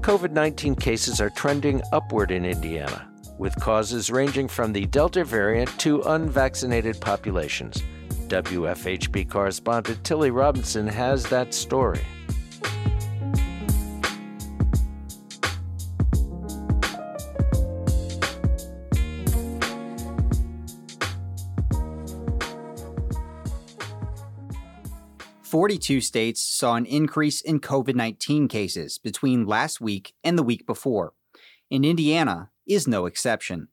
COVID 19 cases are trending upward in Indiana, with causes ranging from the Delta variant to unvaccinated populations. WFHB correspondent Tilly Robinson has that story. 42 states saw an increase in COVID 19 cases between last week and the week before, and Indiana is no exception.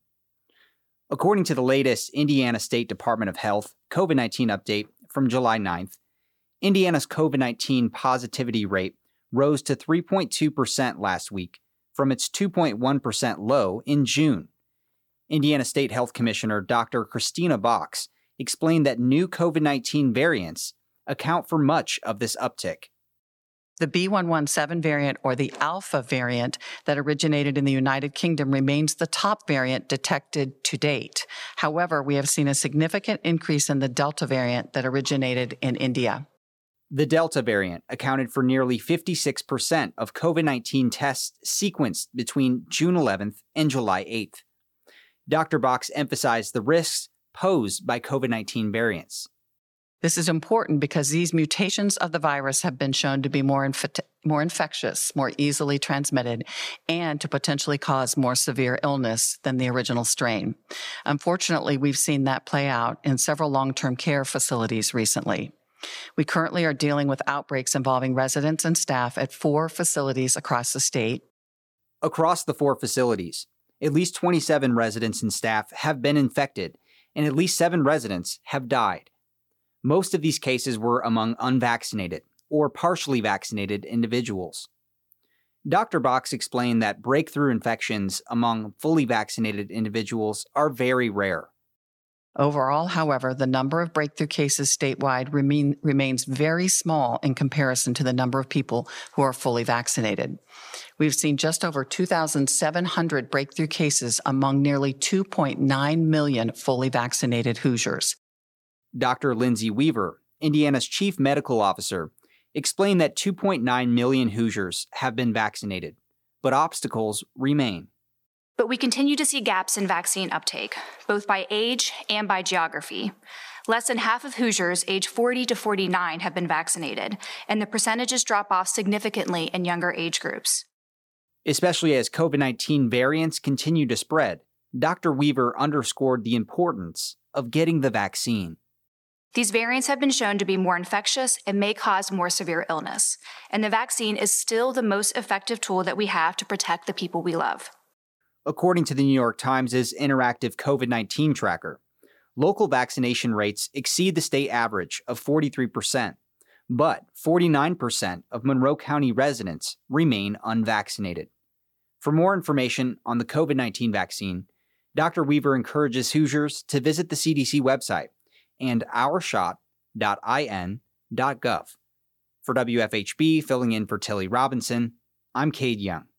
According to the latest Indiana State Department of Health COVID 19 update from July 9th, Indiana's COVID 19 positivity rate rose to 3.2% last week from its 2.1% low in June. Indiana State Health Commissioner Dr. Kristina Box explained that new COVID 19 variants account for much of this uptick. The B117 variant or the Alpha variant that originated in the United Kingdom remains the top variant detected to date. However, we have seen a significant increase in the Delta variant that originated in India. The Delta variant accounted for nearly 56% of COVID 19 tests sequenced between June 11th and July 8th. Dr. Box emphasized the risks posed by COVID 19 variants. This is important because these mutations of the virus have been shown to be more, inf- more infectious, more easily transmitted, and to potentially cause more severe illness than the original strain. Unfortunately, we've seen that play out in several long term care facilities recently. We currently are dealing with outbreaks involving residents and staff at four facilities across the state. Across the four facilities, at least 27 residents and staff have been infected, and at least seven residents have died. Most of these cases were among unvaccinated or partially vaccinated individuals. Dr. Box explained that breakthrough infections among fully vaccinated individuals are very rare. Overall, however, the number of breakthrough cases statewide remain, remains very small in comparison to the number of people who are fully vaccinated. We've seen just over 2,700 breakthrough cases among nearly 2.9 million fully vaccinated Hoosiers. Dr. Lindsay Weaver, Indiana's chief medical officer, explained that 2.9 million Hoosiers have been vaccinated, but obstacles remain. But we continue to see gaps in vaccine uptake, both by age and by geography. Less than half of Hoosiers age 40 to 49 have been vaccinated, and the percentages drop off significantly in younger age groups. Especially as COVID 19 variants continue to spread, Dr. Weaver underscored the importance of getting the vaccine. These variants have been shown to be more infectious and may cause more severe illness, and the vaccine is still the most effective tool that we have to protect the people we love. According to the New York Times' interactive COVID 19 tracker, local vaccination rates exceed the state average of 43%, but 49% of Monroe County residents remain unvaccinated. For more information on the COVID 19 vaccine, Dr. Weaver encourages Hoosiers to visit the CDC website and ourshot.in.gov. For WFHB, filling in for Tilly Robinson, I'm Cade Young.